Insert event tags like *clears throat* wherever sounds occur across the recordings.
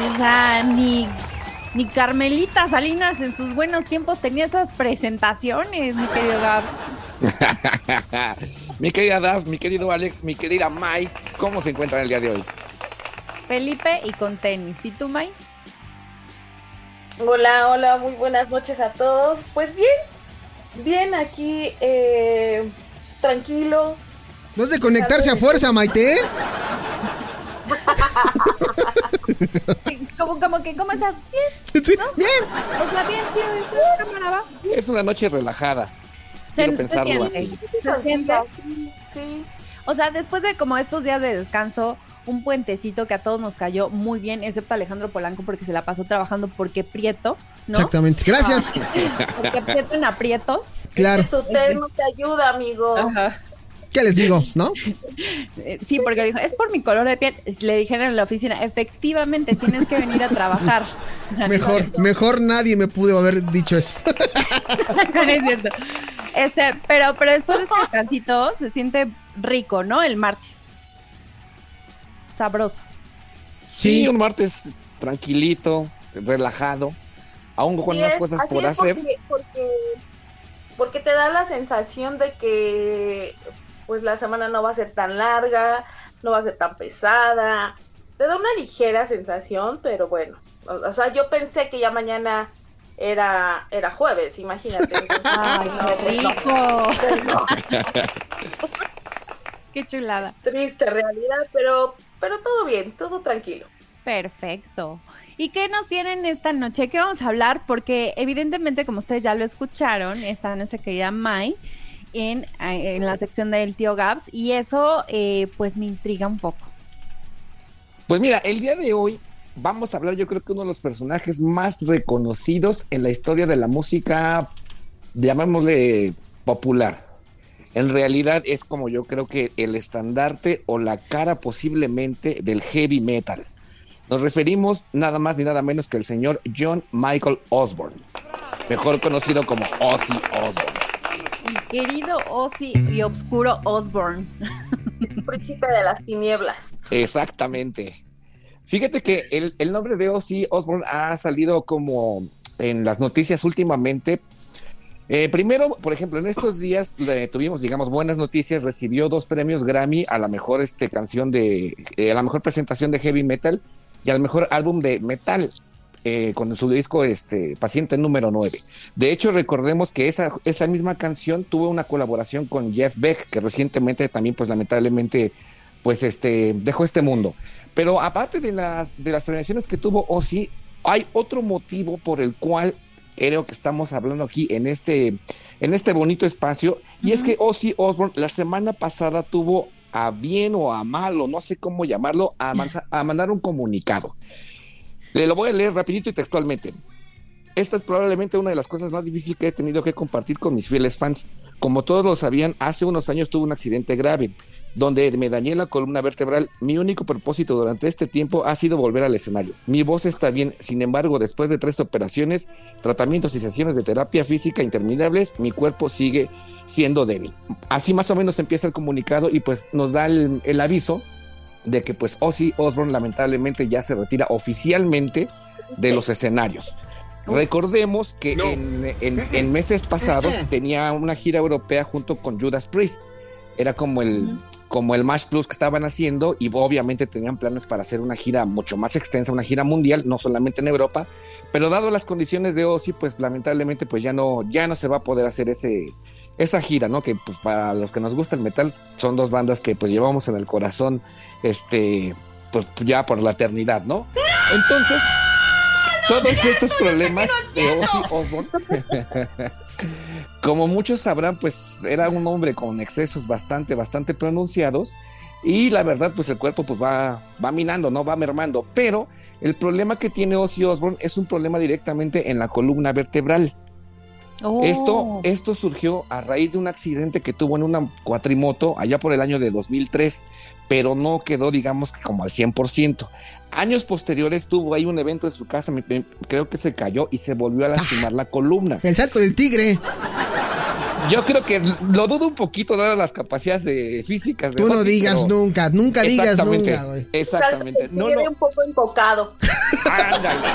O sea, ni, ni Carmelita Salinas en sus buenos tiempos tenía esas presentaciones, mi querido Gabs. *laughs* mi querida Daf, mi querido Alex, mi querida Mike, ¿cómo se encuentran el día de hoy? Felipe y con tenis. ¿Y tú, Mike? Hola, hola, muy buenas noches a todos. Pues bien, bien aquí, eh, tranquilo. No es de conectarse a fuerza, Maite. *laughs* como, como que, ¿cómo estás? Bien. *laughs* Sí, bien. O sea, bien chido. cámara va. Es una noche relajada. Se- Quiero se pensarlo siente. así. Se siente. Sí. O sea, después de como estos días de descanso, un puentecito que a todos nos cayó muy bien, excepto a Alejandro Polanco porque se la pasó trabajando porque Prieto, ¿no? Exactamente. Gracias. Porque Prieto en aprietos. Claro. Tu té no te ayuda, amigo. ¿Qué les digo? ¿No? Eh, Sí, porque dijo, es por mi color de piel. Le dijeron en la oficina, efectivamente, tienes que venir a trabajar. *laughs* Mejor, mejor nadie me pudo haber dicho eso. *laughs* No es cierto. Este, pero, pero después de este descansito se siente rico, ¿no? El martes. Sabroso. Sí, Sí, un martes tranquilito, relajado, aún con unas es, cosas por hacer. Porque, porque, porque te da la sensación de que pues la semana no va a ser tan larga, no va a ser tan pesada. Te da una ligera sensación, pero bueno. O, o sea, yo pensé que ya mañana era, era jueves, imagínate. *laughs* Entonces, Ay, no, qué pues no, rico. pues no. *laughs* Qué chulada. Triste realidad, pero, pero todo bien, todo tranquilo. Perfecto. ¿Y qué nos tienen esta noche? ¿Qué vamos a hablar? Porque evidentemente, como ustedes ya lo escucharon, está nuestra querida Mai en, eh, en la sección del tío Gabs y eso eh, pues me intriga un poco. Pues mira, el día de hoy vamos a hablar, yo creo que uno de los personajes más reconocidos en la historia de la música, llamémosle popular. En realidad es como yo creo que el estandarte o la cara posiblemente del heavy metal. Nos referimos nada más ni nada menos que el señor John Michael Osborne, mejor conocido como Ozzy Osbourne. Mi querido Ozzy y Obscuro Osborne. Príncipe de las tinieblas. Exactamente. Fíjate que el, el nombre de Ozzy Osbourne ha salido como en las noticias últimamente. Eh, primero, por ejemplo, en estos días le tuvimos, digamos, buenas noticias. Recibió dos premios Grammy a la mejor este, canción de, eh, a la mejor presentación de heavy metal y al mejor álbum de metal. Eh, con su disco este, Paciente número 9. De hecho, recordemos que esa, esa misma canción tuvo una colaboración con Jeff Beck, que recientemente también, pues lamentablemente, pues este, dejó este mundo. Pero aparte de las, de las premiaciones que tuvo Ozzy, hay otro motivo por el cual creo que estamos hablando aquí en este, en este bonito espacio, y es que Ozzy Osbourne la semana pasada tuvo a bien o a mal, o no sé cómo llamarlo, a *laughs* mandar un comunicado. Le lo voy a leer rapidito y textualmente. Esta es probablemente una de las cosas más difíciles que he tenido que compartir con mis fieles fans. Como todos lo sabían, hace unos años tuve un accidente grave, donde me dañé la columna vertebral. Mi único propósito durante este tiempo ha sido volver al escenario. Mi voz está bien, sin embargo, después de tres operaciones, tratamientos y sesiones de terapia física interminables, mi cuerpo sigue siendo débil. Así más o menos empieza el comunicado y pues nos da el, el aviso de que pues Ozzy Osbourne lamentablemente ya se retira oficialmente de los escenarios. Recordemos que en, en- en meses pasados tenía una gira europea junto con Judas Priest. Era como el, como el Mash Plus que estaban haciendo y obviamente tenían planes para hacer una gira mucho más extensa, una gira mundial, no solamente en Europa. Pero dado las condiciones de Ozzy, pues lamentablemente pues ya no, ya no se va a poder hacer ese, esa gira, ¿no? Que pues para los que nos gusta el metal son dos bandas que pues llevamos en el corazón, este, pues ya por la eternidad, ¿no? Entonces, todos estos problemas de Ozzy Osbourne, como muchos sabrán, pues era un hombre con excesos bastante, bastante pronunciados y la verdad, pues el cuerpo pues va, va minando, ¿no? Va mermando, pero el problema que tiene Ozzy Osbourne es un problema directamente en la columna vertebral. Oh. Esto, esto surgió a raíz de un accidente que tuvo en una cuatrimoto allá por el año de 2003, pero no quedó, digamos, que como al 100%. Años posteriores tuvo ahí un evento en su casa, me- me- creo que se cayó y se volvió a lastimar la columna. El salto del tigre. Yo creo que lo dudo un poquito dadas las capacidades de físicas. De Tú no digas pero- nunca, nunca digas Exactamente, nunca, güey. Exactamente. No, No, un poco enfocado. ándale. *laughs*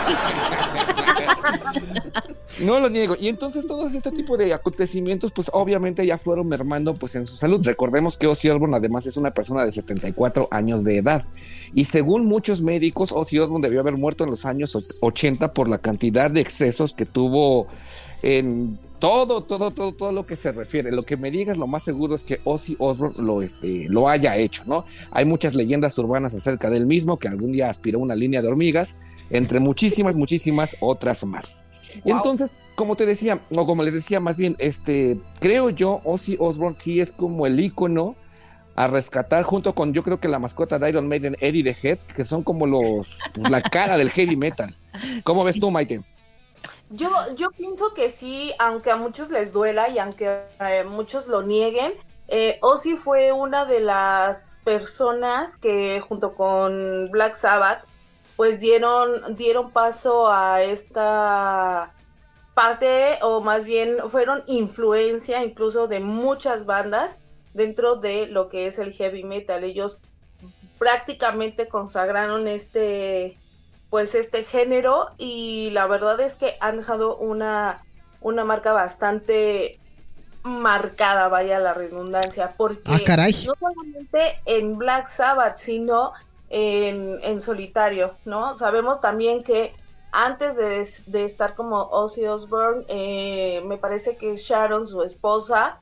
No lo niego. Y entonces todos este tipo de acontecimientos, pues obviamente ya fueron mermando pues en su salud. Recordemos que Ozzy Osbourne además es una persona de 74 años de edad. Y según muchos médicos, Ozzy Osbourne debió haber muerto en los años och- 80 por la cantidad de excesos que tuvo en todo, todo, todo, todo lo que se refiere. Lo que me digas, lo más seguro es que Ozzy Osbourne lo, este, lo haya hecho, ¿no? Hay muchas leyendas urbanas acerca del mismo, que algún día aspiró a una línea de hormigas, entre muchísimas, muchísimas otras más. Wow. entonces, como te decía, o como les decía, más bien, este, creo yo, Ozzy Osbourne sí es como el ícono a rescatar junto con, yo creo que la mascota de Iron Maiden, Eddie the Head, que son como los, pues, la cara del heavy metal. ¿Cómo ves tú, Maite? Yo, yo pienso que sí, aunque a muchos les duela y aunque eh, muchos lo nieguen, eh, Ozzy fue una de las personas que junto con Black Sabbath pues dieron, dieron paso a esta parte o más bien fueron influencia incluso de muchas bandas dentro de lo que es el heavy metal. Ellos prácticamente consagraron este pues este género y la verdad es que han dejado una, una marca bastante marcada, vaya la redundancia, porque Ah, caray. no solamente en Black Sabbath, sino en, en solitario, ¿no? Sabemos también que antes de, de estar como Ozzy Osbourne, eh, me parece que Sharon, su esposa,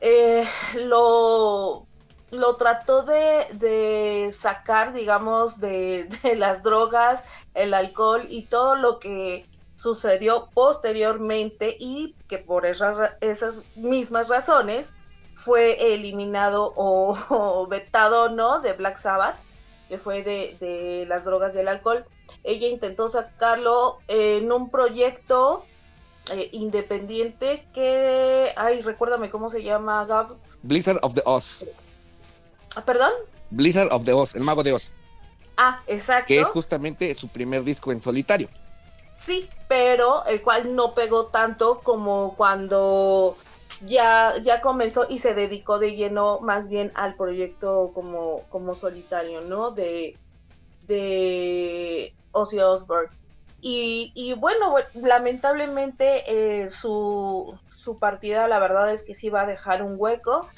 eh, lo, lo trató de, de sacar, digamos, *laughs* de, las drogas, el alcohol y todo lo que sucedió posteriormente y que por esas, mismas razones fue eliminado *laughs* o, vetado, ¿no? De Black Sabbath, que fue de, de las drogas y el alcohol. Ella intentó sacarlo en un proyecto eh, independiente que, ay, recuérdame cómo se llama, Gab. Blizzard of the Oz. Ah, ¿Perdón? Blizzard of the Oz, el mago de Oz, Ah, exacto. que es justamente su primer disco en solitario. Sí, pero el cual no pegó tanto como cuando ya, ya comenzó y se dedicó de lleno más bien al proyecto como, como solitario, ¿no? De, de Ozzy Osbourne. Y, y bueno, bu- lamentablemente eh, su, su partida la verdad es que sí va a dejar un hueco.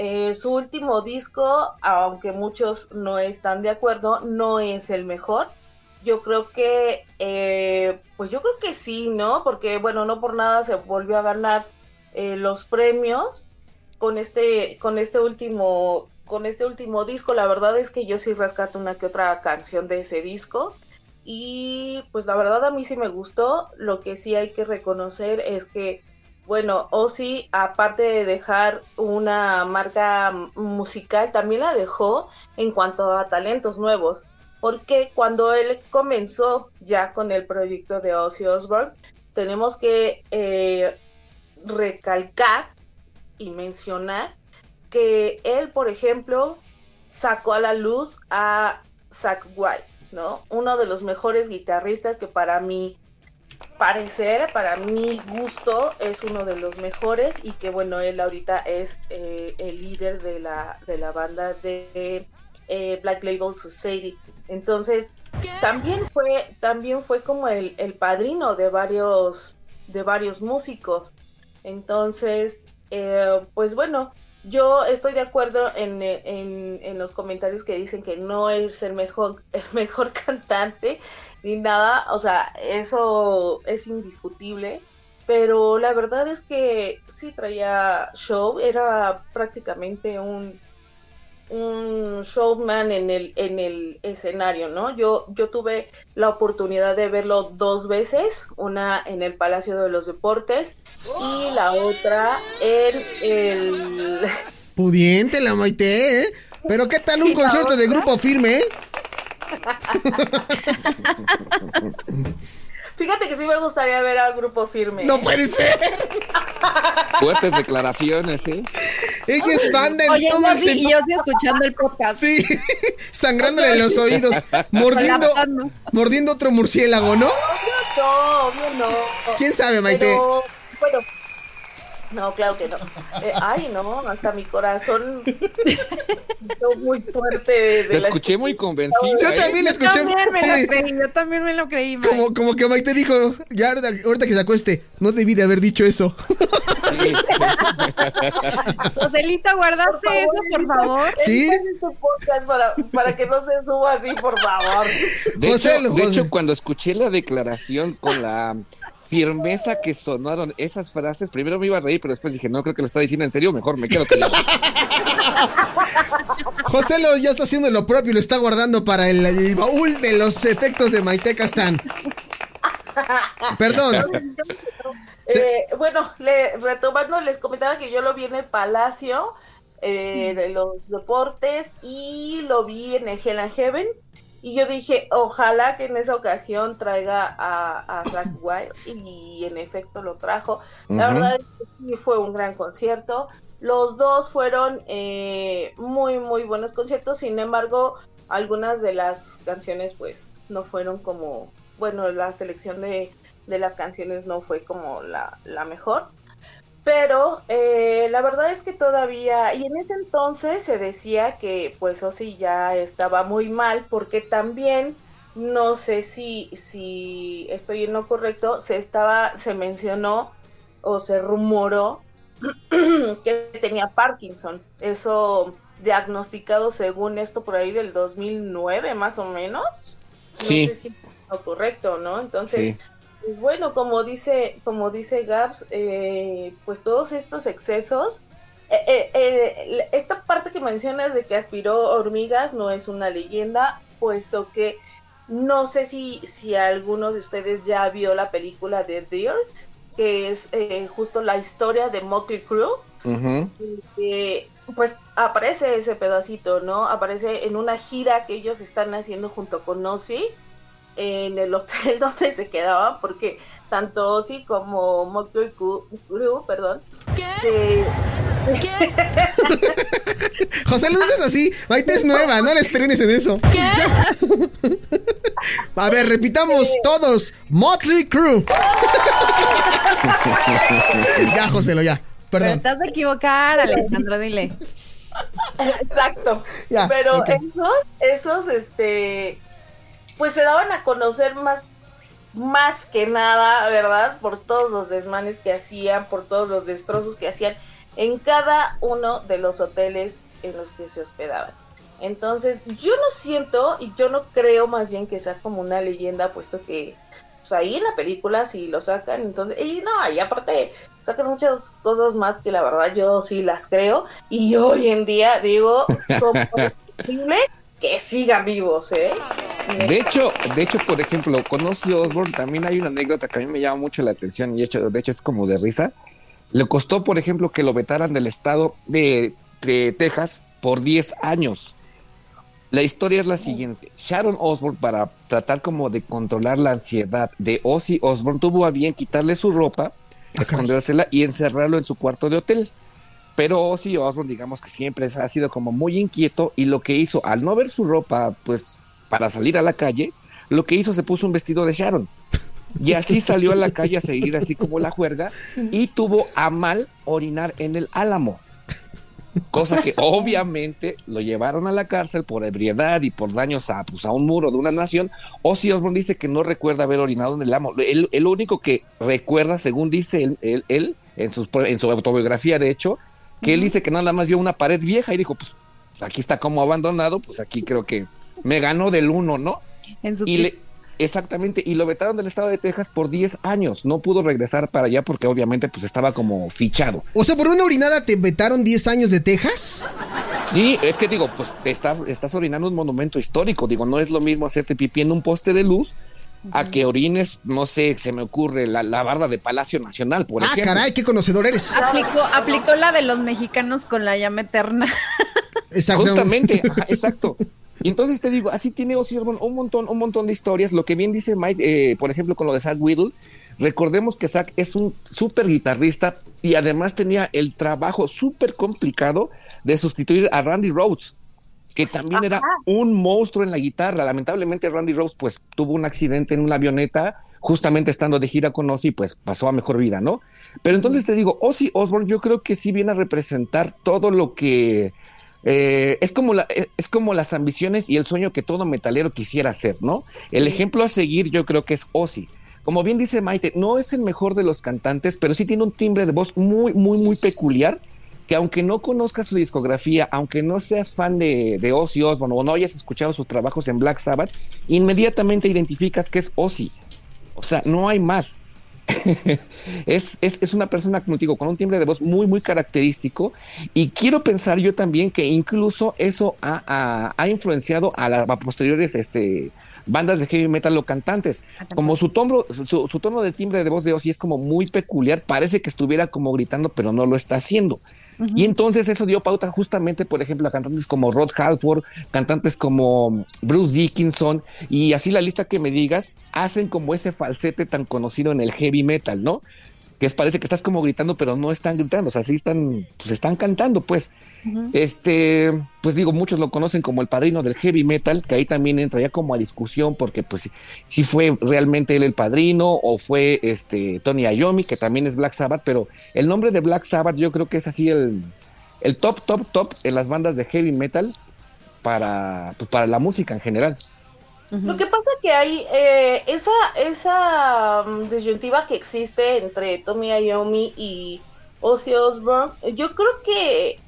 Eh, su último disco, aunque muchos no están de acuerdo, no es el mejor. Yo creo que, eh, pues yo creo que sí, ¿no? Porque, bueno, no por nada se volvió a ganar eh, los premios con este, con este último, con este último disco. La verdad es que yo sí rescato una que otra canción de ese disco. Y pues la verdad a mí sí me gustó. Lo que sí hay que reconocer es que, bueno, Ozzy, aparte de dejar una marca musical, también la dejó en cuanto a talentos nuevos porque cuando él comenzó ya con el proyecto de Ozzy Osbourne, tenemos que eh, recalcar y mencionar que él, por ejemplo, sacó a la luz a Zach White, ¿no? Uno de los mejores guitarristas que para mí parecer, para mi gusto, es uno de los mejores y que bueno, él ahorita es eh, el líder de la, de la banda de eh, Black Label Society. Entonces, también fue, también fue como el, el padrino de varios, de varios músicos. Entonces, eh, pues bueno, yo estoy de acuerdo en, en, los comentarios que dicen que no es el mejor, *laughs* el mejor cantante ni nada. O sea, eso es indiscutible. Pero la verdad es que sí traía show, era prácticamente un, un showman en el, en el escenario, ¿no? Yo, yo tuve la oportunidad de verlo dos veces, una en el Palacio de los Deportes y la otra en el... *laughs* Pudiente la Maite, ¿eh? Pero ¿qué tal un concierto de grupo firme, eh? *laughs* *laughs* Fíjate que sí me gustaría ver al grupo firme. No puede ser. *laughs* Fuertes declaraciones, ¿eh? Ella es banda en Oye, todo yo el sí, y yo sí escuchando el podcast. Sí, *laughs* sangrándole en los oídos, *laughs* mordiendo, mordiendo otro murciélago, ¿no? No, obvio no. ¿Quién sabe, Maite? Pero, bueno, No, claro que no. Eh, ay, no, hasta mi corazón *laughs* muy fuerte. De, Te escuché muy convencida. Yo ¿eh? también la Yo escuché. también me sí. lo creí, yo también me lo creí, Mike. Como, como que Maite dijo, ya ahorita, ahorita que se acueste, no debí de haber dicho eso. Sí. Joselito, *laughs* ¿guardaste eso, por favor? Sí. Podcast para, para que no se suba así, por favor. De, José, hecho, de hecho, cuando escuché la declaración con la firmeza que sonaron esas frases, primero me iba a reír, pero después dije, no creo que lo está diciendo en serio, mejor me quedo callado. *laughs* José lo ya está haciendo lo propio y lo está guardando para el, el baúl de los efectos de Maite Castán. Perdón. Eh, bueno, le, retomando, les comentaba que yo lo vi en el Palacio eh, de los Deportes y lo vi en el Hell and Heaven. Y yo dije, ojalá que en esa ocasión traiga a, a Zack Wild. Y en efecto lo trajo. La verdad es que sí fue un gran concierto. Los dos fueron eh, muy, muy buenos conciertos. Sin embargo, algunas de las canciones, pues, no fueron como. Bueno, la selección de, de las canciones no fue como la, la mejor. Pero eh, la verdad es que todavía, y en ese entonces se decía que pues Ozzy ya estaba muy mal, porque también, no sé si, si estoy en lo correcto, se estaba, se mencionó o se rumoró *clears throat* que tenía Parkinson. Eso diagnosticado según esto por ahí del 2009 más o menos. Sí. No sé si es lo correcto, ¿no? Entonces, Sí. Bueno, como dice, como dice Gabs, eh, pues todos estos excesos, eh, eh, esta parte que mencionas de que aspiró hormigas no es una leyenda, puesto que no sé si, si alguno de ustedes ya vio la película de Dirt, que es eh, justo la historia de Motley Crue. Que pues aparece ese pedacito, ¿no? Aparece en una gira que ellos están haciendo junto con Ozzy en el hotel *laughs* donde se quedaban, porque tanto Ozzy como Motley Crue, perdón, se- se- *laughs* José Luis es así. Maite es nueva, no le estrenes en eso. *laughs* A ver, repitamos todos. Motley Crue. ya, José, lo ya. Pero Perdón. estás de equivocar, Alejandro, dile. Exacto. Ya, Pero esos, esos, este, pues se daban a conocer más, más que nada, ¿verdad? Por todos los desmanes que hacían, por todos los destrozos que hacían en cada uno de los hoteles en los que se hospedaban. Entonces, yo no siento y yo no creo más bien que sea como una leyenda, puesto que pues ahí en la película sí lo sacan, entonces, y no, y aparte sacan muchas cosas más que la verdad yo sí las creo, y hoy en día digo, ¿cómo posible que sigan vivos, eh? De hecho, de hecho, por ejemplo, con Ozzy Osbourne también hay una anécdota que a mí me llama mucho la atención y de hecho, de hecho es como de risa. Le costó, por ejemplo, que lo vetaran del estado de, de Texas por 10 años. La historia es la siguiente. Sharon Osbourne, para tratar como de controlar la ansiedad de Ozzy Osbourne, tuvo a bien quitarle su ropa, escondérsela y encerrarlo en su cuarto de hotel. Pero Ozzy Osbourne, digamos que siempre ha sido como muy inquieto y lo que hizo, al no ver su ropa, pues para salir a la calle, lo que hizo se puso un vestido de Sharon. Y así *laughs* salió a la calle a seguir así como la juerga y tuvo a mal orinar en el álamo. Cosa que obviamente lo llevaron a la cárcel por ebriedad y por daños a, pues, a un muro de una nación. Ozzy Osbourne dice que no recuerda haber orinado en el álamo. Lo único que recuerda, según dice él, él, él, en, sus, en su autobiografía, de hecho, que él dice que nada más vio una pared vieja y dijo, pues aquí está como abandonado, pues aquí creo que me ganó del uno, ¿no? En su Y le, exactamente, y lo vetaron del estado de Texas por 10 años. No pudo regresar para allá porque obviamente pues estaba como fichado. O sea, por una orinada te vetaron 10 años de Texas. Sí, es que digo, pues está, estás orinando un monumento histórico. Digo, no es lo mismo hacerte pipí en un poste de luz a que orines, no sé, se me ocurre, la, la barda de Palacio Nacional, por ah, ejemplo. caray, qué conocedor eres. Aplicó, aplicó la de los mexicanos con la llama eterna. Exacto. Justamente, ajá, exacto. Y entonces te digo, así tiene Ozzy Osbourne un montón, un montón de historias. Lo que bien dice Mike, eh, por ejemplo, con lo de Zach Whittle, recordemos que Zach es un súper guitarrista y además tenía el trabajo súper complicado de sustituir a Randy Rhodes. Que también era un monstruo en la guitarra. Lamentablemente Randy Rose pues tuvo un accidente en una avioneta justamente estando de gira con Ozzy, pues pasó a mejor vida, ¿no? Pero entonces te digo, Ozzy Osbourne yo creo que sí viene a representar todo lo que eh, es, como la, es como las ambiciones y el sueño que todo metalero quisiera hacer, ¿no? El ejemplo a seguir yo creo que es Ozzy. Como bien dice Maite, no es el mejor de los cantantes, pero sí tiene un timbre de voz muy, muy, muy peculiar que aunque no conozcas su discografía, aunque no seas fan de, de Ozzy Osbourne o no hayas escuchado sus trabajos en Black Sabbath, inmediatamente identificas que es Ozzy. O sea, no hay más. *laughs* es, es, una persona, como digo, con un timbre de voz muy, muy característico. Y quiero pensar yo también que incluso eso ha, influenciado a las posteriores este, bandas de heavy metal o cantantes. Como su tono, su, tono de timbre de voz de Ozzy es como muy peculiar, parece que estuviera como gritando, pero no lo está haciendo. Y entonces eso dio pauta justamente, por ejemplo, a cantantes como Rod Halford, cantantes como Bruce Dickinson, y así la lista que me digas, hacen como ese falsete tan conocido en el heavy metal, ¿no? Que parece que estás como gritando, pero no están gritando, o sea, sí están, pues están cantando, pues. Este, pues digo, muchos lo conocen como el padrino del heavy metal, que ahí también entra ya como a discusión, porque pues si fue realmente él el padrino o fue este Tony Iommi, que también es Black Sabbath, pero el nombre de Black Sabbath yo creo que es así el, el top, top, top en las bandas de heavy metal para, pues, para la música en general. Lo que pasa que hay eh, esa, esa mm, disyuntiva que existe entre Tommy y Ozzy Osbourne, yo creo que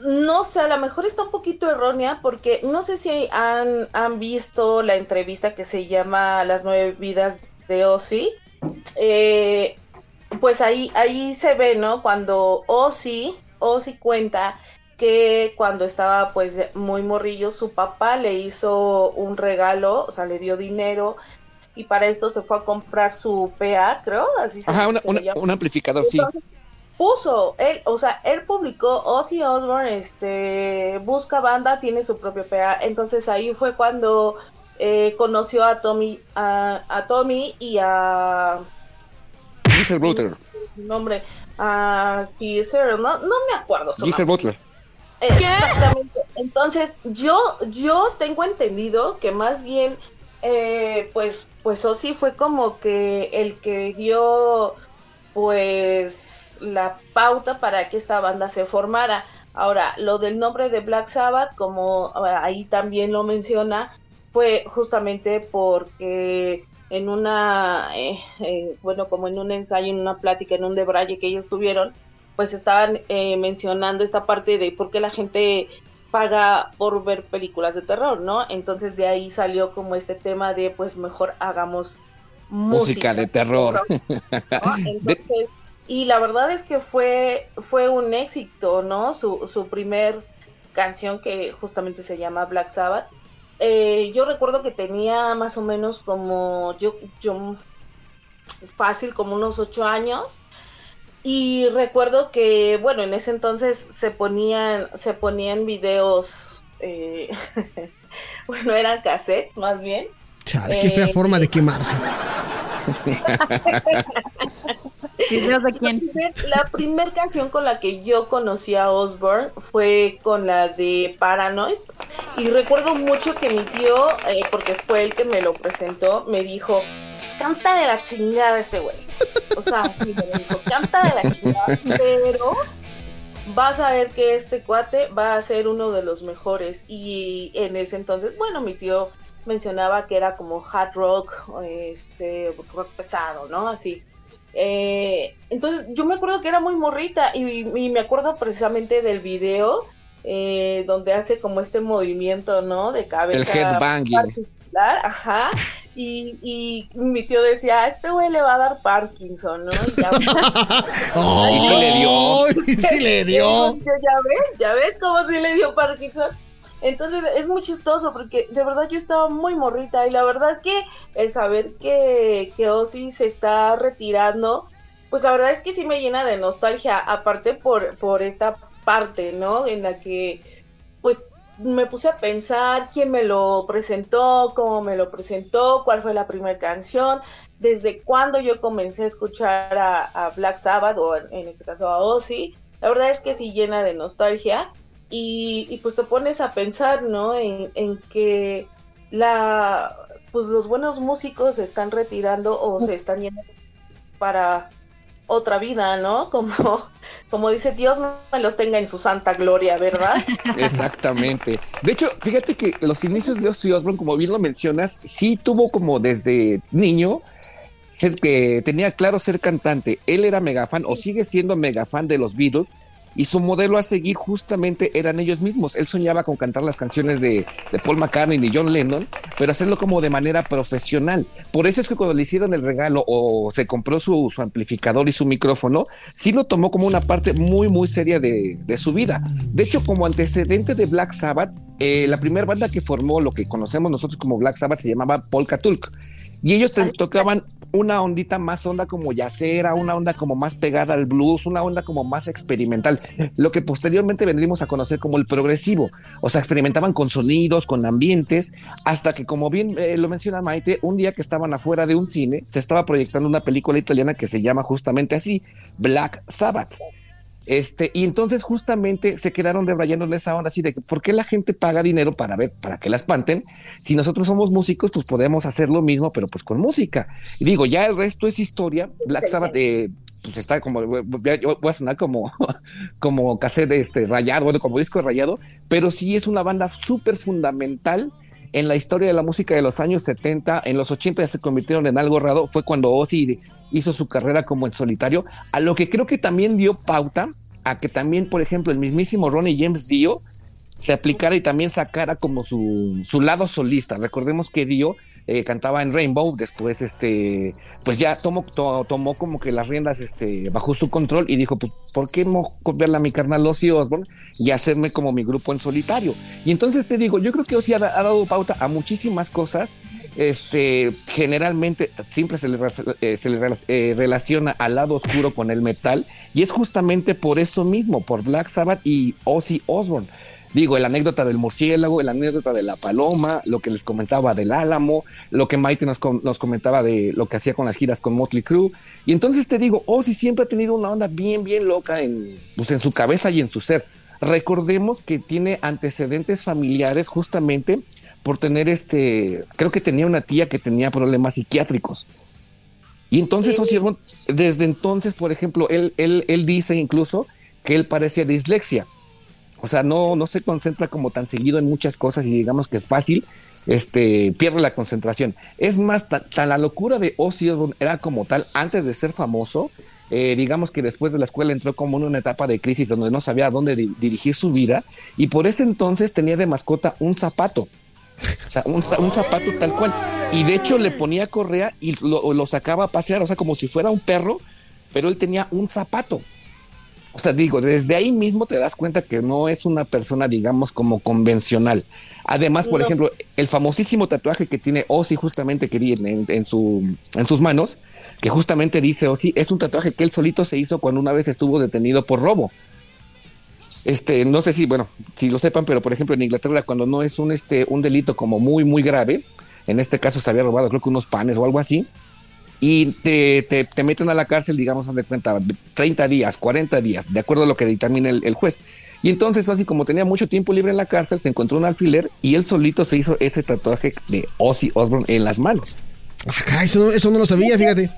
no sé, a lo mejor está un poquito errónea porque no sé si han, han visto la entrevista que se llama Las nueve vidas de Ozzy. Eh, pues ahí, ahí se ve, ¿no? Cuando Ozzy, Ozzy cuenta que cuando estaba pues muy morrillo, su papá le hizo un regalo, o sea, le dio dinero y para esto se fue a comprar su PA, creo, así se, Ajá, un amplificador, sí. Puso, él, o sea, él publicó Ozzy Osbourne, este, busca banda, tiene su propio PA, entonces ahí fue cuando eh, conoció a Tommy, a, Tommy y a... Giselle Butler. Nombre, a Giselle, no, no me acuerdo. Giselle Butler. Exactamente. Entonces, yo, yo tengo entendido que más bien, eh, pues, pues Ozzy fue como que el que dio, pues, la pauta para que esta banda se formara. Ahora, lo del nombre de Black Sabbath, como eh, ahí también lo menciona, fue justamente porque en una, eh, bueno, como en un ensayo, en una plática, en un debraye que ellos tuvieron, pues estaban eh, mencionando esta parte de por qué la gente paga por ver películas de terror, ¿no? Entonces de ahí salió como este tema de pues mejor hagamos música, de terror. *laughs* Entonces, y la verdad es que fue, fue un éxito, ¿no? Su, su primer canción que justamente se llama Black Sabbath. Eh, yo recuerdo que tenía más o menos como yo, yo fácil como unos ocho años y recuerdo que, bueno, en ese entonces se ponían, se ponían videos, eh, *laughs* bueno, eran cassette más bien. Chale, qué fea eh, forma de quemarse. de quién? La primera canción con la que yo conocí a Osborne fue con la de Paranoid. Y recuerdo mucho que mi tío, eh, porque fue el que me lo presentó, me dijo, canta de la chingada este güey. O sea, sí, me dijo, canta de la chingada, pero vas a ver que este cuate va a ser uno de los mejores. Y en ese entonces, bueno, mi tío mencionaba que era como hard rock, este, rock pesado, ¿no? Así. Eh, entonces yo me acuerdo que era muy morrita y, me acuerdo precisamente del video eh, donde hace como este movimiento, ¿no? De cabeza. El headbanging. Ajá. Y, y, mi tío decía, a este güey le va a dar Parkinson, ¿no? Y ya, oh, *laughs* sí le dio. sí le *laughs* dio. ya ves, ya ves cómo sí le dio Parkinson. Entonces es muy chistoso porque de verdad yo estaba muy morrita y la verdad que el saber que, que Ozzy se está retirando, pues la verdad es que sí me llena de nostalgia, aparte por, por esta parte, ¿no? En la que me puse a pensar quién me lo presentó, cómo me lo presentó, cuál fue la primera canción, desde cuándo yo comencé a escuchar a, Black Sabbath o en, este caso a Ozzy. La verdad es que sí llena de nostalgia. y, pues te pones a pensar, ¿no? En, en, que la, pues los buenos músicos se están retirando o se están yendo para otra vida, ¿no? *laughs* Como, como dice Dios me los tenga en su santa gloria, ¿verdad? *laughs* Exactamente. De hecho, fíjate que los inicios de Ozzy Osbourne, como bien lo mencionas, sí tuvo como desde niño que tenía claro ser cantante. Él era mega fan o sigue siendo mega fan de los Beatles y su modelo a seguir justamente eran ellos mismos. Él soñaba con cantar las canciones de, Paul McCartney y John Lennon, pero hacerlo como de manera profesional. Por eso es que cuando le hicieron el regalo o se compró su, amplificador y su micrófono, sí lo tomó como una parte muy, muy seria de, su vida. De hecho, como antecedente de Black Sabbath, eh, la primera banda que formó lo que conocemos nosotros como Black Sabbath se llamaba Polka Tulk. Y ellos tocaban una ondita más onda como yacera, una onda como más pegada al blues, una onda como más experimental, lo que posteriormente vendríamos a conocer como el progresivo. O sea, experimentaban con sonidos, con ambientes, hasta que, como bien eh, lo menciona Maite, un día que estaban afuera de un cine, se estaba proyectando una película italiana que se llama justamente así, Black Sabbath. Este, y entonces justamente se quedaron debrayando en esa onda así de que por qué la gente paga dinero para ver, para que la espanten. Si nosotros somos músicos, pues podemos hacer lo mismo, pero pues con música. Y digo, ya el resto es historia. Black Sabbath, eh, pues está como, voy a sonar como, *laughs* como cassette este, rayado, bueno, como disco rayado, pero sí es una banda súper fundamental en la historia de la música de los años 70, en los 80 ya se convirtieron en algo raro, fue cuando Ozzy hizo su carrera como en solitario, a lo que creo que también dio pauta a que también, por ejemplo, el mismísimo Ronnie James Dio se aplicara y también sacara como su, su lado solista. Recordemos que Dio eh, cantaba en Rainbow, después este, pues ya tomó, tomó como que las riendas este, bajo su control y dijo, pues, ¿por qué no copiarla a mi carnal Ozzy Osbourne y hacerme como mi grupo en solitario? Y entonces te digo, yo creo que Ozzy ha, dado pauta a muchísimas cosas, este, generalmente siempre se le, eh, se le eh, relaciona al lado oscuro con el metal y es justamente por eso mismo, por Black Sabbath y Ozzy Osbourne. Digo, la anécdota del murciélago, la anécdota de la paloma, lo que les comentaba del álamo, lo que Maite nos, nos comentaba de lo que hacía con las giras con Motley Crue. Y entonces te digo, Ozzy siempre ha tenido una onda bien, bien loca en, pues en su cabeza y en su ser. Recordemos que tiene antecedentes familiares justamente por tener este, creo que tenía una tía que tenía problemas psiquiátricos. Y entonces, Ozzy, desde entonces, por ejemplo, él, él, él dice incluso que él parecía dislexia. O sea, no, no se concentra como tan seguido en muchas cosas y digamos que es fácil, este, pierde la concentración. Es más, tan, la locura de Ozzy era como tal antes de ser famoso. Eh, digamos que después de la escuela entró como en una etapa de crisis donde no sabía a dónde dirigir su vida y por ese entonces tenía de mascota un zapato. O sea, un, zapato tal cual. Y de hecho le ponía correa y lo, lo sacaba a pasear, o sea, como si fuera un perro, pero él tenía un zapato. O sea, digo, desde ahí mismo te das cuenta que no es una persona, digamos, como convencional. Además, por ejemplo, el famosísimo tatuaje que tiene Ozzy justamente que en, en, su, en sus manos, que justamente dice Ozzy, es un tatuaje que él solito se hizo cuando una vez estuvo detenido por robo. Este, no sé si, bueno, si lo sepan, pero por ejemplo en Inglaterra cuando no es un, este, un delito como muy, muy grave, en este caso se había robado creo que unos panes o algo así, y te, te, meten a la cárcel, digamos, haz de cuenta, 30 días, 40 días, de acuerdo a lo que dictamina el, juez. Y entonces, así como tenía mucho tiempo libre en la cárcel, se encontró un alfiler y él solito se hizo ese tatuaje de Ozzy Osbourne en las manos. Acá, eso, eso no lo sabía, fíjate.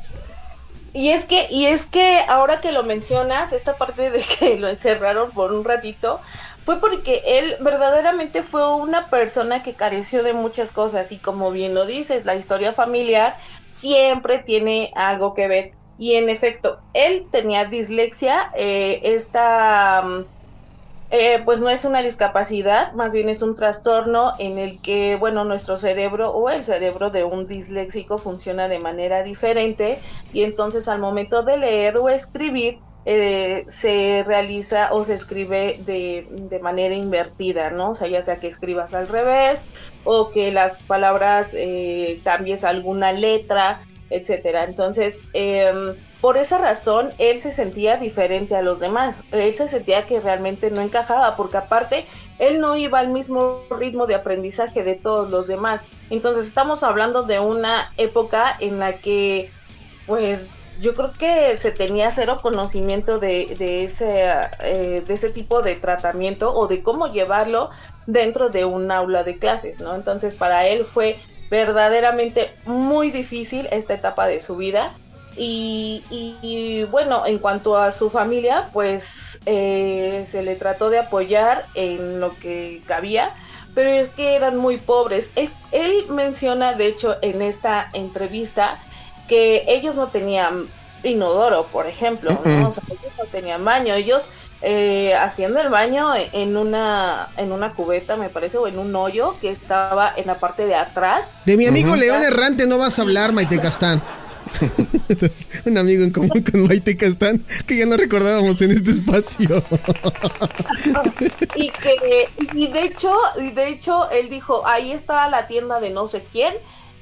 Y es que, y es que ahora que lo mencionas, esta parte de que lo encerraron por un ratito, fue porque él verdaderamente fue una persona que careció de muchas cosas y como bien lo dices, la historia familiar siempre tiene algo que ver. Y en efecto, él tenía dislexia, eh, esta, mm, eh, pues no es una discapacidad, más bien es un trastorno en el que, bueno, nuestro cerebro o el cerebro de un disléxico funciona de manera diferente y entonces al momento de leer o escribir, eh, se realiza o se escribe de, de, manera invertida, ¿no? O sea, ya sea que escribas al revés o que las palabras eh, cambies alguna letra, etcétera. Entonces, em, por esa razón, él se sentía diferente a los demás. Él se sentía que realmente no encajaba, porque aparte, él no iba al mismo ritmo de aprendizaje de todos los demás. Entonces, estamos hablando de una época en la que, pues, yo creo que se tenía cero conocimiento de, de ese, eh, de ese tipo de tratamiento o de cómo llevarlo dentro de un aula de clases, ¿no? Entonces para él fue verdaderamente muy difícil esta etapa de su vida. Y, y, bueno, en cuanto a su familia, pues eh, se le trató de apoyar en lo que cabía, pero es que eran muy pobres. Él, él menciona, de hecho, en esta entrevista, que ellos no tenían inodoro, por ejemplo, ¿no? O sea, ellos no tenían baño, ellos eh, haciendo el baño en una en una cubeta, me parece, o en un hoyo que estaba en la parte de atrás. De mi amigo León Errante no vas a hablar, Maite Castán. *laughs* un amigo en común con Maite Castán que ya no recordábamos en este espacio. y que y de hecho, y de hecho él dijo, ahí está la tienda de no sé quién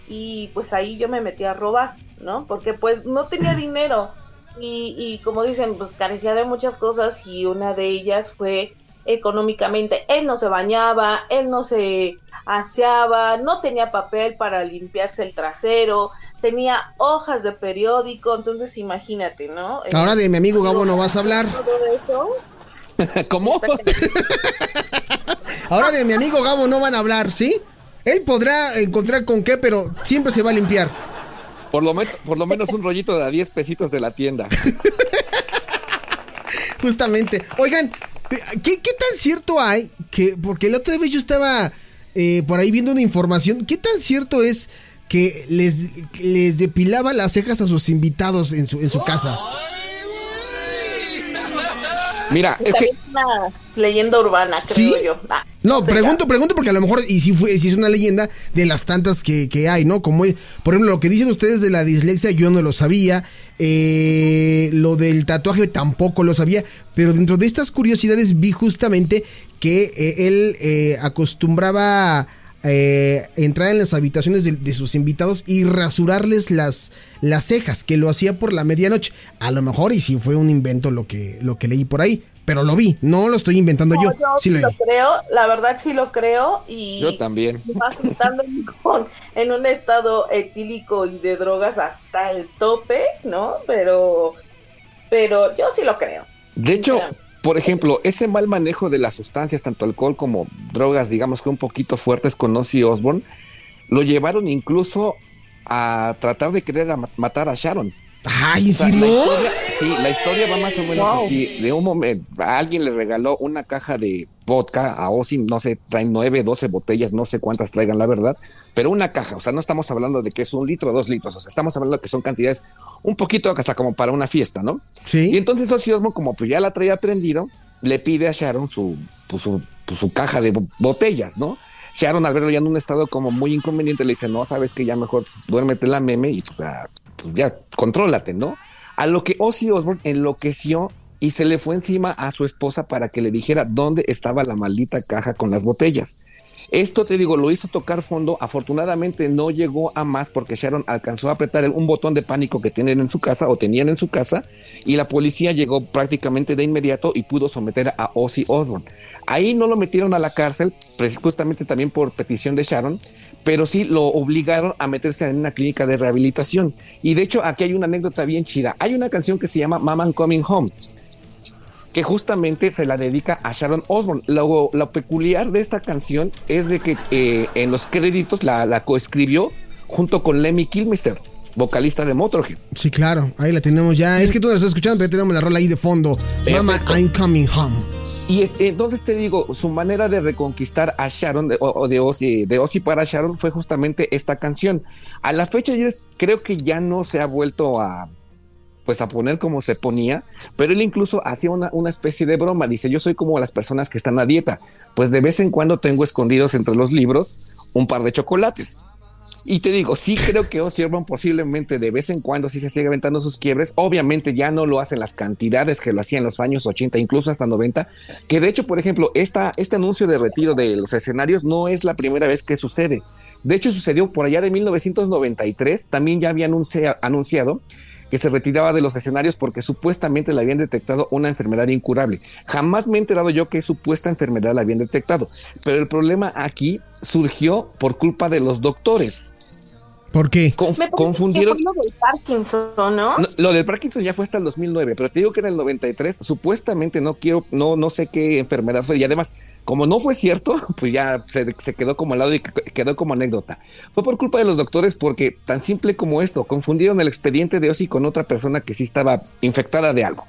y pues ahí yo me metí a robar, ¿no? Porque pues no tenía dinero y, y como dicen, pues carecía de muchas cosas y una de ellas fue económicamente. Él no se bañaba, él no se aseaba, no tenía papel para limpiarse el trasero, tenía hojas de periódico, entonces imagínate, ¿no? Ahora de mi amigo Gabo no vas a hablar. *laughs* ¿Cómo? *laughs* Ahora de mi amigo Gabo no van a hablar, ¿sí? Él podrá encontrar con qué, pero siempre se va a limpiar. Por lo, por lo menos un rollito de a 10 pesitos de la tienda. *laughs* Justamente. Oigan, ¿qué, ¿qué, tan cierto hay? que Porque la otra vez yo estaba eh, por ahí viendo una información. ¿Qué tan cierto es que les, les depilaba las cejas a sus invitados en su, en su casa? Mira, es que... una leyenda urbana, creo yo. Ah, no, pregunto, pregunto porque a lo mejor, y si, fue, si es una leyenda de las tantas que, que hay, ¿no? Como, por ejemplo, lo que dicen ustedes de la dislexia, yo no lo sabía. Eh, lo del tatuaje tampoco lo sabía. Pero dentro de estas curiosidades vi justamente que eh, él eh, acostumbraba eh, entrar en las habitaciones de, sus invitados y rasurarles las, las cejas, que lo hacía por la medianoche. A lo mejor, y si fue un invento lo que, lo que leí por ahí, pero lo vi, no lo estoy inventando yo. sí lo, creo, la verdad sí lo creo y yo también. *laughs* Más estando en un estado etílico y de drogas hasta el tope, ¿no? Pero, pero yo sí lo creo. De hecho, por ejemplo, ese mal manejo de las sustancias, tanto alcohol como drogas, digamos que un poquito fuertes con Ozzy Osbourne, lo llevaron incluso a tratar de querer matar a Sharon. Ay, ¿en serio? sí, la historia va más o menos así. De un momento, alguien le regaló una caja de vodka a Ozzy, no sé, traen nueve, doce botellas, no sé cuántas traigan, la verdad, pero una caja, o sea, no estamos hablando de que es un litro o dos litros, o sea, estamos hablando de que son cantidades un poquito hasta como para una fiesta, ¿no? Sí. Y entonces Ozzy Osbourne, como pues ya la traía prendido, le pide a Sharon su, pues, su, pues, su caja de botellas, ¿no? Sharon al verlo ya en un estado como muy inconveniente le dice, no, sabes que ya mejor duérmete la meme y pues, pues ya contrólate, ¿no? A lo que Ozzy Osbourne enloqueció y se le fue encima a su esposa para que le dijera dónde estaba la maldita caja con las botellas. Esto te digo, lo hizo tocar fondo. Afortunadamente no llegó a más porque Sharon alcanzó a apretar un botón de pánico que tienen en su casa o tenían en su casa y la policía llegó prácticamente de inmediato y pudo someter a Ozzy Osbourne. Ahí no lo metieron a la cárcel, pues, justamente también por petición de Sharon, pero sí lo obligaron a meterse en una clínica de rehabilitación. Y de hecho, aquí hay una anécdota bien chida. Hay una canción que se llama Mama Coming Home que justamente se la dedica a Sharon Osbourne. Lo, lo peculiar de esta canción es de que eh, en los créditos la, la coescribió junto con Lemmy Kilmister, vocalista de Motorhead. Sí, claro, ahí la tenemos ya. Es que tú la estás escuchando, pero tenemos la rola ahí de fondo. Mama, I'm coming home. Y eh, entonces te digo, su manera de reconquistar a Sharon, de, o de Ozzy, de Ozzy para Sharon, fue justamente esta canción. A la fecha, creo que ya no se ha vuelto a pues a poner como se ponía, pero él incluso hacía una, una, especie de broma, dice, yo soy como las personas que están a dieta, pues de vez en cuando tengo escondidos entre los libros un par de chocolates. Y te digo, sí creo que Osborne posiblemente de vez en cuando sí se sigue aventando sus quiebres. Obviamente ya no lo hacen las cantidades que lo hacía en los años 80, incluso hasta 90. Que de hecho, por ejemplo, esta, este anuncio de retiro de los escenarios no es la primera vez que sucede. De hecho, sucedió por allá de 1993. También ya había anunciado que se retiraba de los escenarios porque supuestamente le habían detectado una enfermedad incurable. Jamás me he enterado yo qué supuesta enfermedad la habían detectado, pero el problema aquí surgió por culpa de los doctores. ¿Por qué? Conf- Me parece confundieron. que fue lo del Parkinson, ¿no? No, lo del Parkinson ya fue hasta el 2009, pero te digo que en el 93 supuestamente no quiero, no, no sé qué enfermedad fue y además como no fue cierto, *laughs* pues ya se, se quedó como al lado y que- quedó como anécdota. Fue por culpa de los doctores porque tan simple como esto, confundieron el expediente de Ozzy con otra persona que sí estaba infectada de algo.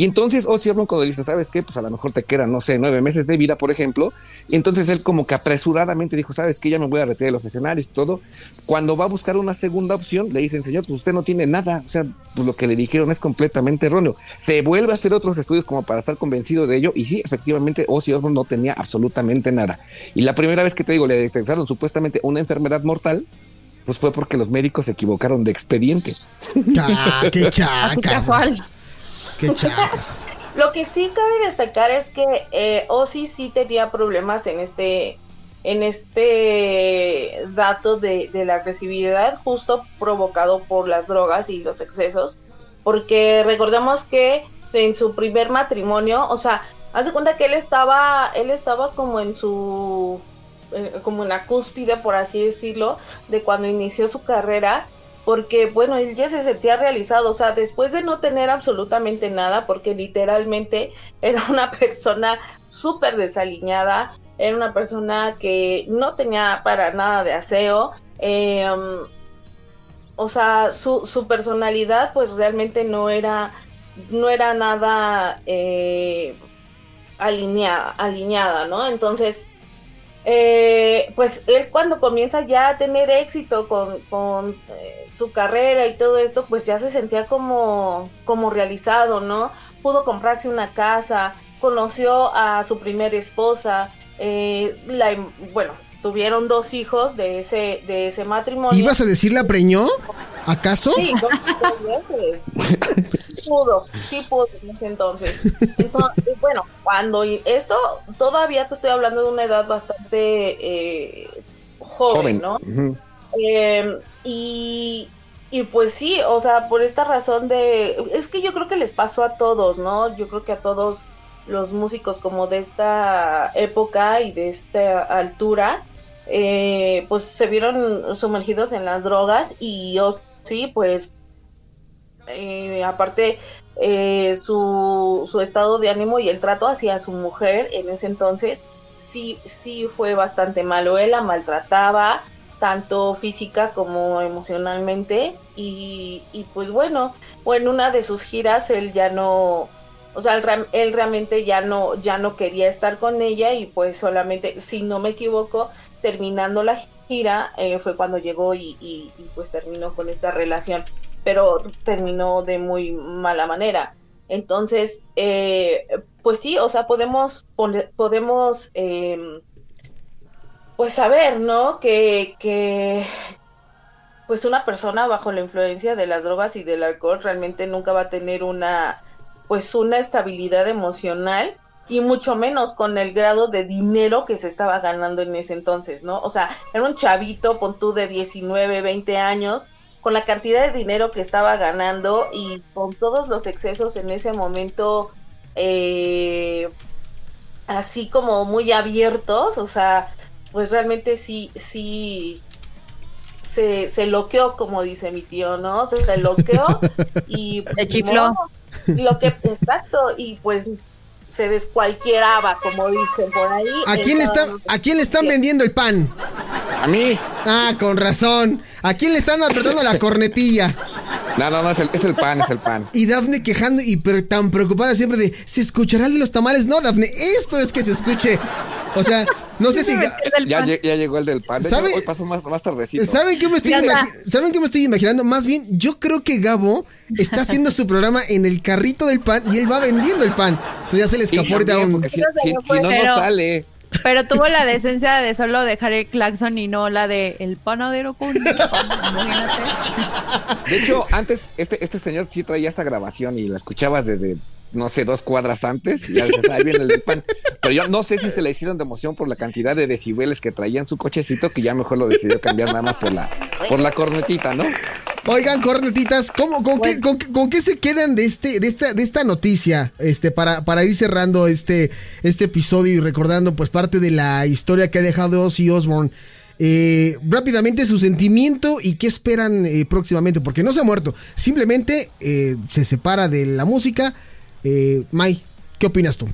Y entonces Ozzy Osbourne cuando dice, ¿sabes qué? Pues a lo mejor te quedan, no sé, nueve meses de vida, por ejemplo. Y entonces él como que apresuradamente dijo, ¿sabes qué? Ya me voy a retirar de los escenarios y todo. Cuando va a buscar una segunda opción, le dicen, señor, pues usted no tiene nada. O sea, pues lo que le dijeron es completamente erróneo. Se vuelve a hacer otros estudios como para estar convencido de ello. Y sí, efectivamente, Ozzy Osbourne no tenía absolutamente nada. Y la primera vez que te digo, le detectaron supuestamente una enfermedad mortal, pues fue porque los médicos se equivocaron de expediente. Ah, qué *laughs* Así chacas. casual. *laughs* Lo que sí cabe destacar es que eh, Ozzy sí tenía problemas en este en este dato de, de la agresividad justo provocado por las drogas y los excesos porque recordemos que en su primer matrimonio o sea hace cuenta que él estaba él estaba como en su eh, como en la cúspide por así decirlo de cuando inició su carrera porque bueno, él ya se sentía realizado, o sea, después de no tener absolutamente nada, porque literalmente *laughs* era una persona súper desaliñada, era una persona que no tenía para nada de aseo, um, o sea, su, su personalidad pues realmente no era, no era nada eh, alineada, alineada, ¿no? Entonces, eh, pues él cuando comienza ya a tener éxito con, con eh, su carrera y todo esto, pues ya se sentía como, como realizado, ¿no? Pudo comprarse una casa, conoció a su primera esposa, eh, la, bueno, tuvieron dos hijos de ese, de ese matrimonio. ¿Ibas a decir la preñó? ¿Acaso? Sí, dos, dos veces. pudo, sí pudo en ese entonces. Entonces, bueno, cuando y- esto todavía te estoy hablando de una edad bastante eh, joven, Joven. ¿no? Eh, y, y pues sí, o sea, por esta razón de... Es que yo creo que les pasó a todos, ¿no? Yo creo que a todos los músicos como de esta época y de esta altura, eh, pues se vieron sumergidos en las drogas y yo sí, pues eh, aparte eh, su, su estado de ánimo y el trato hacia su mujer en ese entonces sí, sí fue bastante malo. Él la maltrataba, tanto física como emocionalmente. Y, y pues bueno, o en una de sus giras él ya no, o sea, él, él realmente ya no, ya no quería estar con ella y pues solamente, si no me equivoco, terminando la gira eh, fue cuando llegó y, y- pues terminó con esta relación, pero terminó de muy mala manera. Entonces, eh, pues sí, o sea, podemos podemos em, pues saber, ¿no? Que, que pues una persona bajo la influencia de las drogas y del alcohol realmente nunca va a tener una pues una estabilidad emocional y mucho menos con el grado de dinero que se estaba ganando en ese entonces, ¿no? O sea, era un chavito, pon tú de 19, 20 años, con la cantidad de dinero que estaba ganando y con todos los excesos en ese momento, eh, así como muy abiertos, o sea, pues realmente sí, sí, se, se loqueó, como dice mi tío, ¿no? Se, se loqueó *laughs* y... Se chifló. Lo que, exacto, y pues se descualquieraba, como dicen por ahí. ¿A quién, le están, Entonces, ¿A quién le están vendiendo el pan? A mí. Ah, con razón. ¿A quién le están apretando la cornetilla? No, no, no, es el, es el pan, es el pan. Y Dafne quejando y pero tan preocupada siempre de ¿se escuchará el de los tamales? No, Dafne, esto es que se escuche. O sea, no sé si Ya, ya llegó el del pan. De hecho, ¿Sabe- hoy pasó más, más tardecito. ¿Saben qué me estoy ¿Saben qué me estoy imaginando? Más bien, yo creo que Gabo está haciendo su programa en el carrito del pan y él va vendiendo el pan. Entonces ya se le Sí, escapó ahorita un... porque si, si- si no, Pero- no sale. Pero tuvo la decencia de solo dejar el claxon y no la de el panadero con el pan. Imagínate. De hecho, antes este, este señor sí traía esa grabación y la escuchabas desde, no sé, dos cuadras antes. Y ya dices, ahí viene el del pan. Pero yo no sé si se le hicieron de emoción por la cantidad de decibeles que traía en su cochecito, que ya mejor lo decidió cambiar nada más por la, por la cornetita, ¿no? Oigan, cornetitas, ¿cómo, con, qué, con, qué- con qué se quedan de este, de esta, de esta noticia? Este, para, para ir cerrando este, este episodio y recordando pues parte de la historia que ha dejado Ozzy Osbourne Eh, rápidamente su sentimiento y qué esperan eh, próximamente, porque no se ha muerto, simplemente eh, se separa de la música. Eh, Mai, ¿qué opinas tú?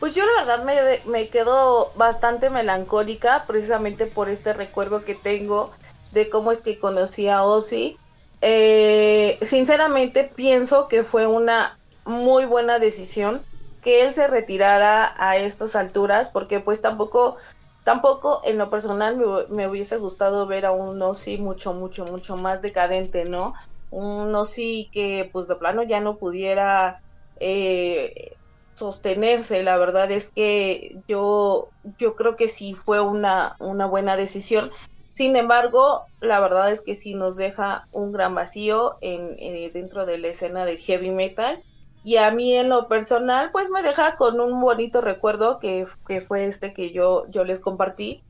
Pues yo la verdad me, quedo bastante melancólica precisamente por este recuerdo que tengo de cómo es que conocí a Ozzy. Eh, sinceramente pienso que fue una muy buena decisión que él se retirara a estas alturas porque pues tampoco tampoco en lo personal me, me hubiese gustado ver a un Ozzy mucho mucho mucho más decadente no un Ozzy que pues de plano ya no pudiera eh, sostenerse la verdad es que yo yo creo que sí fue una una buena decisión sin embargo, la verdad es que sí nos deja un gran vacío en, en- dentro de la escena del heavy metal. Y a mí en lo personal, pues me deja con un bonito recuerdo que, que fue este que yo, yo les compartí.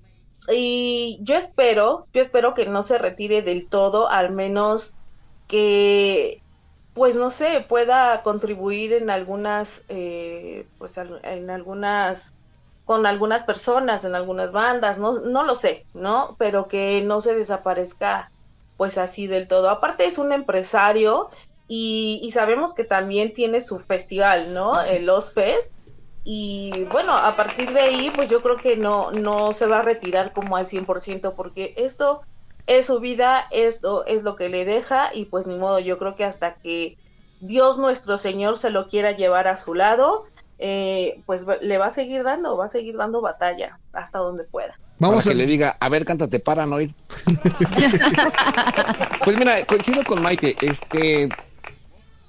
Y yo espero, yo espero que no se retire del todo, al menos que, pues no sé, pueda contribuir en algunas, eh, pues en algunas con algunas personas, en algunas bandas, no, no lo sé, ¿no? Pero que no se desaparezca pues así del todo. Aparte es un empresario y, y sabemos que también tiene su festival, ¿no? El Los Fest. Y bueno, a partir de ahí, pues yo creo que no, no se va a retirar como al 100%, porque esto es su vida, esto es lo que le deja, y pues ni modo, yo creo que hasta que Dios nuestro Señor se lo quiera llevar a su lado, eh, pues va- le va a seguir dando, va a seguir dando batalla hasta donde pueda. Vamos Para a que le diga, a ver, cántate Paranoid. *laughs* pues mira, coincido con Maite, este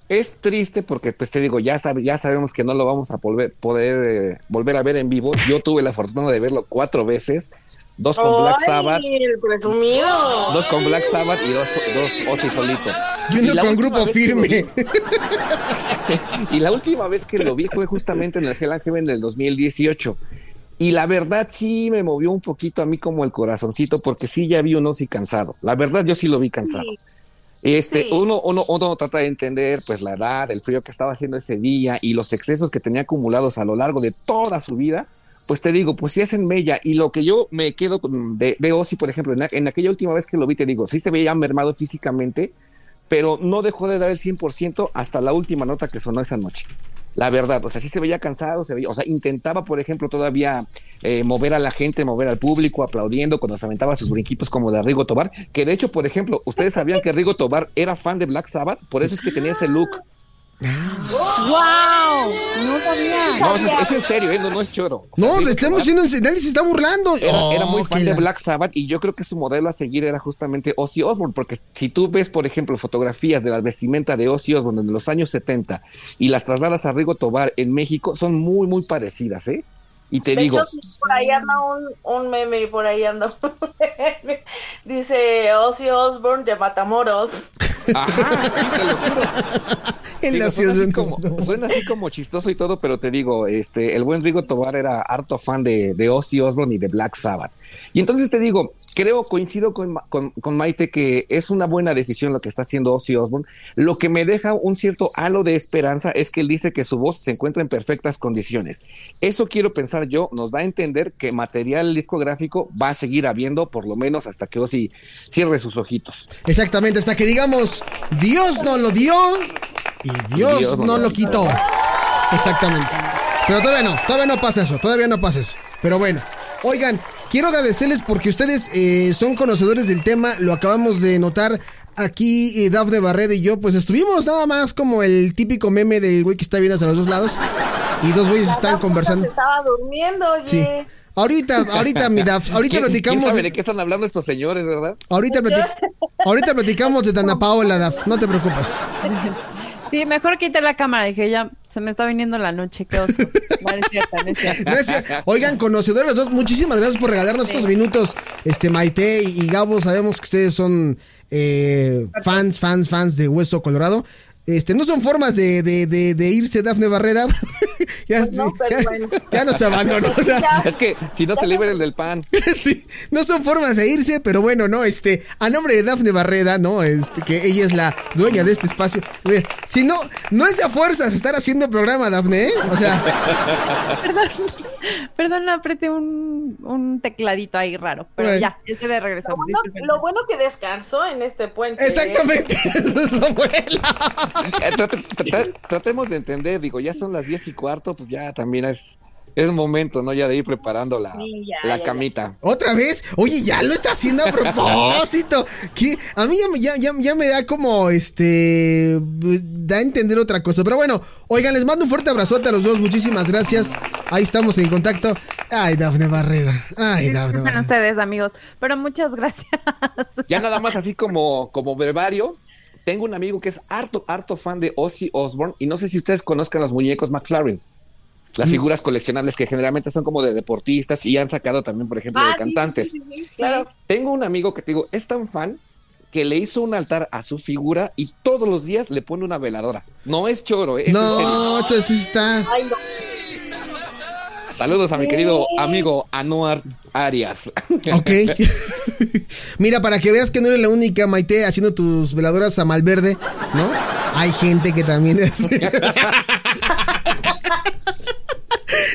es triste porque pues te digo, ya sabe, ya sabemos que no lo vamos a volver, poder eh, volver a ver en vivo. Yo tuve la fortuna de verlo cuatro veces, dos con Black ¡Ay, Sabbath, el presumido! dos con Black Sabbath y dos, dos Ozzy solito. Y uno la con última grupo vez que lo firme. vi- *laughs* y la última vez que lo vi fue justamente en el Hell and Heaven del 2018. Y la verdad sí me movió un poquito a mí como el corazoncito, porque sí ya vi un Ozzy cansado. La verdad yo sí lo vi cansado. Sí. Este, Sí. uno, uno, uno trata de entender pues la edad, el frío que estaba haciendo ese día y los excesos que tenía acumulados a lo largo de toda su vida. Pues te digo, pues sí hacen mella. Y lo que yo me quedo con de, Ozzy, por ejemplo, en aquella última vez que lo vi, te digo, sí se veía mermado físicamente, pero no dejó de dar el 100% hasta la última nota que sonó esa noche. La verdad, o sea, sí se veía cansado, se veía, o sea, intentaba, por ejemplo, todavía eh, mover a la gente, mover al público, aplaudiendo cuando se aventaba sus brinquitos como de Rigo Tobar, que de hecho, por ejemplo, ustedes sabían que Rigo Tobar era fan de Black Sabbath, por eso es que tenía ese look. ¡Wow! No sabía. No, es, es en serio, ¿eh? no, no es choro. O sea, No, le estamos haciendo. Nadie se está burlando. Era, Oh, era muy fan de la- Black Sabbath y yo creo que su modelo a seguir era justamente Ozzy Osbourne, porque si tú ves, por ejemplo, fotografías de la vestimenta de Ozzy Osbourne en los años 70 y las trasladas a Rigo Tobar en México, son muy, muy parecidas, ¿eh? Y te De digo, hecho, por ahí anda un, un meme, por ahí anda un *laughs* meme. Dice Ozzy Osbourne de Matamoros. *laughs* ajá, sí, te lo juro. *laughs* En Digo, la suena, así ciudad. como, suena así como chistoso y todo, pero te digo, este, el buen Rigo Tobar era harto fan de, de Ozzy Osbourne y de Black Sabbath. Y entonces te digo, creo, coincido con, Ma- con, con Maite que es una buena decisión lo que está haciendo Ozzy Osbourne. Lo que me deja un cierto halo de esperanza es que él dice que su voz se encuentra en perfectas condiciones. Eso quiero pensar yo, nos da a entender que material discográfico va a seguir habiendo por lo menos hasta que Ozzy cierre sus ojitos. Exactamente, hasta que digamos, Dios nos lo dio y Dios, nos lo lo quitó. Exactamente. Pero todavía no, todavía no pasa eso, todavía no pasa eso. Pero bueno, oigan, quiero agradecerles porque ustedes eh, son conocedores del tema, lo acabamos de notar. Aquí eh, Dafne Barreda y yo, pues estuvimos nada más como el típico meme del güey que está viendo hacia los dos lados y dos güeyes La están conversando. se Estaba durmiendo, oye. Sí. Ahorita, ahorita, mi Daf, ahorita ¿Quién, quién platicamos. sabe de- qué están hablando estos señores, verdad? Ahorita, ahorita platicamos de Dana Paola, Daf, no te preocupes. *laughs* Sí, mejor quita la cámara. Dije, ya se me está viniendo la noche. Qué oso. *laughs* No, no es cierto, no es cierto. No es cierto. Oigan, conocedores los dos, muchísimas gracias por regalarnos estos minutos. Este Maite y, y Gabo, sabemos que ustedes son eh, fans, fans, fans de Hueso Colorado. Este, no son formas de, de, de, de irse Dafne Barrera. *laughs* ya, Pues no, pero ya, bueno. ya nos abandonó. o sea, Ya. Es que si no se libera el del pan. *laughs* sí, no son formas de irse, pero bueno, no, este, a nombre de Dafne Barreda, ¿no? Este, que ella es la dueña de este espacio. Mira, si no, no es de a fuerzas estar haciendo programa, Dafne, ¿eh? O sea, *laughs* Perdón, *laughs* apreté un, un tecladito ahí raro, pero Bueno. ya, estoy de regreso. Lo bueno, disculpen. lo bueno que descansó en este puente. ¿eh? Exactamente, *laughs* eso es lo bueno. Eh, trate- trate- tratemos de entender, digo, ya son las diez y cuarto, pues ya también es, es momento, ¿no? Ya de ir preparando la, Sí, ya, la ya, ya. camita. ¿Otra vez? Oye, ya lo está haciendo a *laughs* propósito. ¿Qué? A mí ya, me- ya, ya, ya me da como, este, da a entender otra cosa. Pero bueno, oigan, les mando un fuerte abrazote a los dos. Muchísimas gracias. Ahí estamos en contacto. Ay, Dafne Barrera. Ay, Dafne Barrera. ustedes, amigos, pero muchas gracias. Ya nada más así como, como verbario, tengo un amigo que es harto, harto fan de Ozzy Osbourne y no sé si ustedes conozcan los muñecos McLaren. Las figuras coleccionables que generalmente son como de deportistas y han sacado también, por ejemplo, Ah, de sí, cantantes. sí, sí, sí, claro. Tengo un amigo que te digo, es tan fan que le hizo un altar a su figura y todos los días le pone una veladora. No es choro, ¿eh? es en serio. No, eso sí está. Ay, no. Saludos a mi querido amigo Anuar Arias. Ok. *laughs* Mira, para que veas que no eres la única, Maite, haciendo tus veladoras a Malverde, ¿no? Hay gente que también es. *laughs*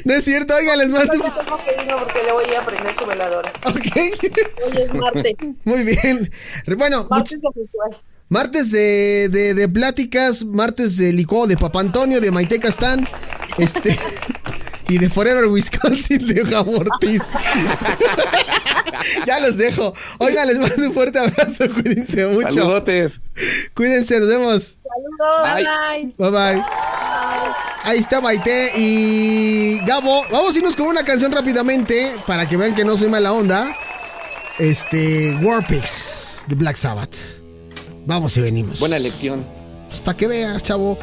No es cierto, oigan, les mando. Yo tengo que irme porque le voy a prender su veladora. Ok. Hoy es martes. *laughs* Muy bien. Bueno, much- Martes oficial. martes de, de, de pláticas, martes de licuado de Papa Antonio, de Maite Castán, este. *laughs* Y de Forever Wisconsin de Gabo Ortiz. *laughs* ya los dejo. Oigan, les mando un fuerte abrazo. Cuídense mucho. Saludotes. Cuídense, nos vemos. Saludos. Ay. Bye. Bye bye. Ahí está Maite y Gabo. Vamos a irnos con una canción rápidamente para que vean que no soy mala onda. Este, Warpix de Black Sabbath. Vamos y venimos. Buena elección. Pues para que veas, chavo.